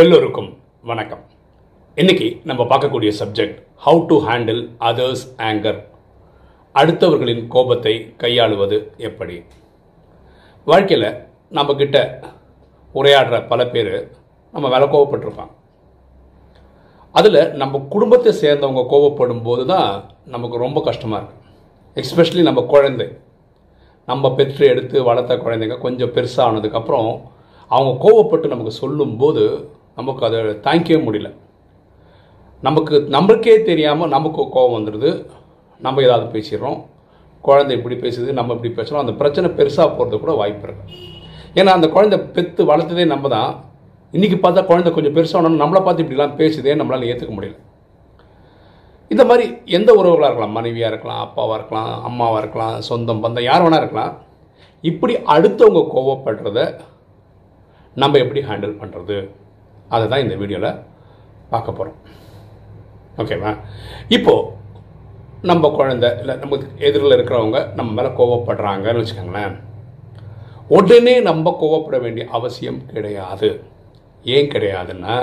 எல்லோருக்கும் வணக்கம். இன்னைக்கு நம்ம பார்க்கக்கூடிய subject how to handle others anger அடுத்தவர்களின் கோபத்தை கையாளுவது எப்படி? வாழ்க்கையில் நம்ம கிட்ட உரையாடுற பல பேர் நம்ம மேலே கோவப்பட்டிருப்பாங்க. அதில் நம்ம குடும்பத்தை சேர்ந்தவங்க கோவப்படும் போது தான் நமக்கு ரொம்ப கஷ்டமாக இருக்கு. எக்ஸ்பெஷலி நம்ம குழந்தை. நம்ம பெற்று எடுத்து வளர்த்த குழந்தைங்க கொஞ்சம் பெருசாக ஆனதுக்கப்புறம் அவங்க கோவப்பட்டு நமக்கு சொல்லும்போது நமக்கு அதை தாங்கிக்கவே முடியல. நமக்கு நம்மளுக்கே தெரியாமல் நமக்கு கோவம் வந்துடுது நம்ம ஏதாவது பேசிடுறோம். குழந்தை இப்படி பேசுது நம்ம இப்படி பேசுகிறோம் அந்த பிரச்சனை பெருசாக போகிறது கூட வாய்ப்பு இருக்கு. ஏன்னா அந்த குழந்தை பெற்று வளர்த்ததே நம்ம தான். இன்றைக்கி பார்த்தா குழந்தை கொஞ்சம் பெருசாகணும் நம்மளை பார்த்து இப்படிலாம் பேசுதே நம்மளால் ஏற்றுக்க முடியல. இந்த மாதிரி எந்த உறவுகளாக இருக்கலாம். மனைவியாக இருக்கலாம் அப்பாவாக இருக்கலாம் அம்மாவாக இருக்கலாம் சொந்தம் பந்தம் யார் வேணா இருக்கலாம். இப்படி அடுத்தவங்க கோவப்படுறத நம்ம எப்படி ஹேண்டில் பண்ணுறது அதை தான் இந்த வீடியோவில் பார்க்க போகிறோம் ஓகேவா இப்போது நம்ம குழந்தை இல்லை நமக்கு எதிரில் இருக்கிறவங்க நம்ம மேலே கோவப்படுறாங்கன்னு வச்சுக்கோங்களேன். உடனே நம்ம கோவப்பட வேண்டிய அவசியம் கிடையாது. ஏன் கிடையாதுன்னா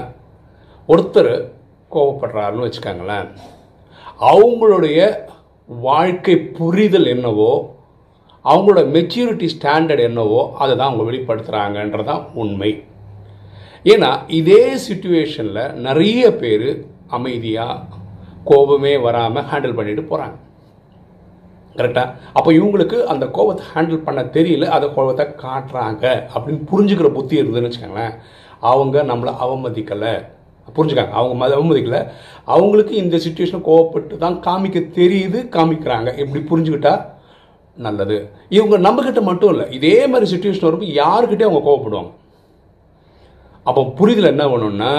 ஒருத்தர் கோவப்படுறாருன்னு வச்சுக்கோங்களேன். அவங்களுடைய வாழ்க்கை புரிதல் என்னவோ அவங்களோட மெச்சூரிட்டி ஸ்டாண்டர்ட் என்னவோ அதை தான் அவங்க வெளிப்படுத்துகிறாங்கன்றதான் உண்மை. ஏன்னா இதே சுச்சுவேஷனில் நிறைய பேர் அமைதியாக கோபமே வராமல் ஹேண்டில் பண்ணிட்டு போகிறாங்க கரெக்டாக அப்போ இவங்களுக்கு அந்த கோபத்தை ஹேண்டில் பண்ண தெரியல அதை கோபத்தை காட்டுறாங்க அப்படின்னு புரிஞ்சுக்கிற புத்தி இருந்ததுன்னு வச்சுக்கோங்களேன். அவங்க நம்மளை அவமதிக்கலை. புரிஞ்சுக்காங்க? அவங்க மத அவமதிக்கலை. அவங்களுக்கு இந்த சுச்சுவேஷன் கோவப்பட்டு தான் காமிக்க தெரியுது காமிக்கிறாங்க. இப்படி புரிஞ்சுக்கிட்டா? நல்லது. இவங்க நம்மக்கிட்ட மட்டும் இல்லை இதே மாதிரி சுச்சுவேஷன் வரும்போது யாருக்கிட்டே அவங்க கோவப்படுவாங்க. அப்போ புரிதல் என்ன வேணும்னா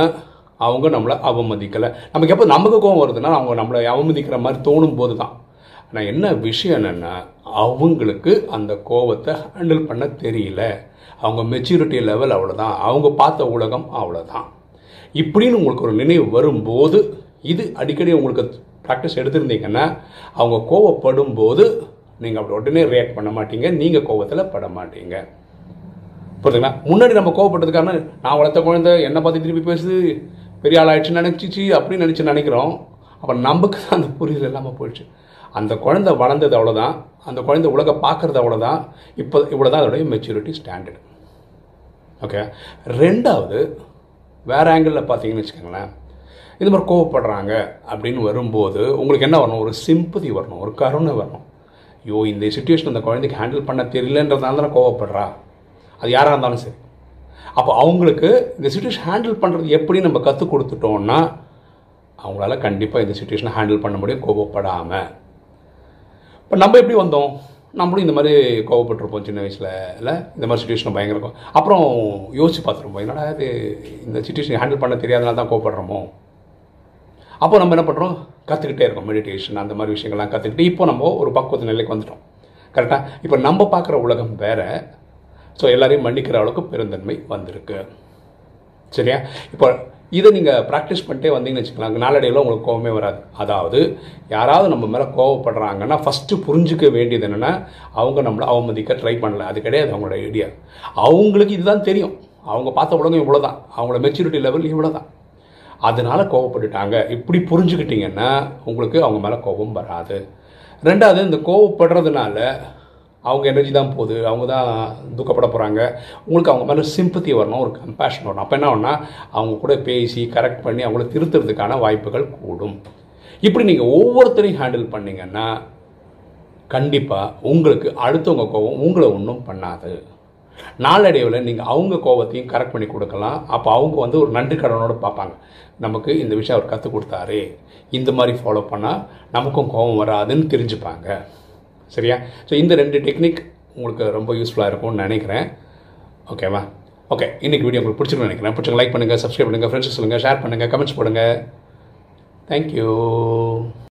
அவங்க நம்மளை அவமதிக்கலை. நமக்கு எப்போ நமக்கு கோவம் வருதுன்னா அவங்க நம்மளை அவமதிக்கிற மாதிரி தோணும் போது தான் ஆனால் என்ன விஷயம் என்னென்னா அவங்களுக்கு அந்த கோவத்தை ஹேண்டில் பண்ண தெரியல. அவங்க மெச்சூரிட்டி லெவல் அவ்வளோதான் அவங்க பார்த்த உலகம் அவ்வளோதான் இப்படின்னு உங்களுக்கு ஒரு நினைவு வரும்போது இது அடிக்கடி உங்களுக்கு ப்ராக்டிஸ் எடுத்திருந்தீங்கன்னா அவங்க கோவப்படும் போது நீங்கள் அப்படி உடனே ரியாக்ட் பண்ண மாட்டீங்க. நீங்கள் கோவத்தில் பட மாட்டீங்க. புரியுதுங்களா? முன்னாடி நம்ம கோவப்பட்டதுக்கான நான் வளர்த்த குழந்தை என்னை பார்த்து திருப்பி பேசுது பெரிய ஆள் ஆயிடுச்சுன்னு நினச்சிச்சு அப்படின்னு நினச்சி நினைக்கிறோம். அப்போ நமக்கு தான் அந்த புரிதல் இல்லாமல் போயிடுச்சு. அந்த குழந்தை வளர்ந்தது அவ்வளோதான் அந்த குழந்தை உலக பார்க்குறது அவ்வளோதான் இப்போ இவ்வளோ தான் அதோடைய மெச்சூரிட்டி ஸ்டாண்டர்ட் ஓகே ரெண்டாவது வேறு ஆங்கிளில் பார்த்தீங்கன்னு வச்சுக்கோங்களேன். இது மாதிரி கோவப்படுறாங்க அப்படின்னு வரும்போது உங்களுக்கு என்ன வரணும்? ஒரு சிம்பதி வரணும். ஒரு கருணை வரணும். ஐயோ இந்த சுச்சுவேஷன் அந்த குழந்தைக்கு ஹேண்டில் பண்ண தெரியலன்றதுனால தானே கோவப்படுறா? அது யாராக இருந்தாலும் சரி. அப்போ அவங்களுக்கு இந்த சுச்சுவேஷன் ஹேண்டில் பண்ணுறது எப்படி நம்ம கற்றுக் கொடுத்துட்டோம்னா அவங்களால கண்டிப்பாக இந்த சுச்சுவேஷனை ஹேண்டில் பண்ண முடியும் கோவப்படாமல் இப்போ நம்ம எப்படி வந்தோம்? நம்மளும் இந்த மாதிரி கோவப்பட்டிருப்போம் சின்ன வயசில். இல்லை இந்த மாதிரி சுச்சுவேஷன் பயங்கரம் அப்புறம் யோசிச்சு பார்த்துருப்போம் என்னடா இது இந்த சுச்சுவேஷன் ஹேண்டில் பண்ண தெரியாதனால தான் கோவப்படுறோமோ அப்போ நம்ம என்ன பண்ணுறோம் கற்றுக்கிட்டே இருக்கோம் மெடிடேஷன் அந்த மாதிரி விஷயங்கள்லாம் கற்றுக்கிட்டு இப்போ நம்ம ஒரு பக்குவத்து நிலைக்கு வந்துட்டோம். கரெக்டாக இப்போ நம்ம பார்க்குற உலகம் வேறு. ஸோ எல்லாரையும் மன்னிக்கிற அளவுக்கு பெருந்தன்மை வந்திருக்கு. சரியா? இப்போ இதை நீங்கள் ப்ராக்டிஸ் பண்ணிட்டே வந்தீங்கன்னு வச்சுக்கலாம் நாளடைவில் உங்களுக்கு கோவமே வராது. அதாவது யாராவது நம்ம மேலே கோவப்படுறாங்கன்னா ஃபஸ்ட்டு புரிஞ்சிக்க வேண்டியது என்னென்னா அவங்க நம்மளை அவமதிக்க ட்ரை பண்ணல. அது கிடையாது அவங்களோட ஐடியா அவங்களுக்கு இதுதான் தெரியும். அவங்க பார்த்த உலகம் இவ்வளோ தான் அவங்களோட மெச்சூரிட்டி லெவல் இவ்வளோ தான் அதனால கோவப்பட்டுட்டாங்க இப்படி புரிஞ்சுக்கிட்டிங்கன்னா உங்களுக்கு அவங்க மேலே கோபம் வராது. ரெண்டாவது இந்த கோவப்படுறதுனால அவங்க எனர்ஜி தான் போகுது அவங்க தான் துக்கப்பட போகிறாங்க உங்களுக்கு அவங்க மேலே சிம்பத்தி வரணும் ஒரு கம்பேஷன் வரணும். அப்போ என்ன ஒன்றா அவங்க கூட பேசி கரெக்ட் பண்ணி அவங்கள திருத்துறதுக்கான வாய்ப்புகள் கூடும். இப்படி நீங்கள் ஒவ்வொருத்தரையும் ஹேண்டில் பண்ணிங்கன்னா கண்டிப்பாக உங்களுக்கு அடுத்தவங்க கோபம் உங்களை ஒன்றும் பண்ணாது. நாளடைவில் நீங்கள் அவங்க கோபத்தையும் கரெக்ட் பண்ணி கொடுக்கலாம். அப்போ அவங்க வந்து ஒரு நன்றி கடனோடு பார்ப்பாங்க. நமக்கு இந்த விஷயம் அவர் கற்றுக் கொடுத்தாரு. இந்த மாதிரி ஃபாலோ பண்ணால் நமக்கும் கோபம் வராதுன்னு தெரிஞ்சுப்பாங்க. சரியா? ஸோ இந்த ரெண்டு டெக்னிக் உங்களுக்கு ரொம்ப யூஸ்ஃபுல்லாக இருக்கும்னு நினைக்கிறேன். ஓகேவா ஓகே இன்றைக்கி வீடியோ உங்களுக்கு பிடிச்சிருக்குன்னு நினைக்கிறேன் பிடிச்சவங்க லைக் பண்ணுங்கள் சப்ஸ்கிரைப் பண்ணுங்கள் ஃப்ரெண்ட்ஸ் சொல்லுங்கள் ஷேர் பண்ணுங்கள் கமெண்ட்ஸ் போடுங்கள் தேங்க்யூ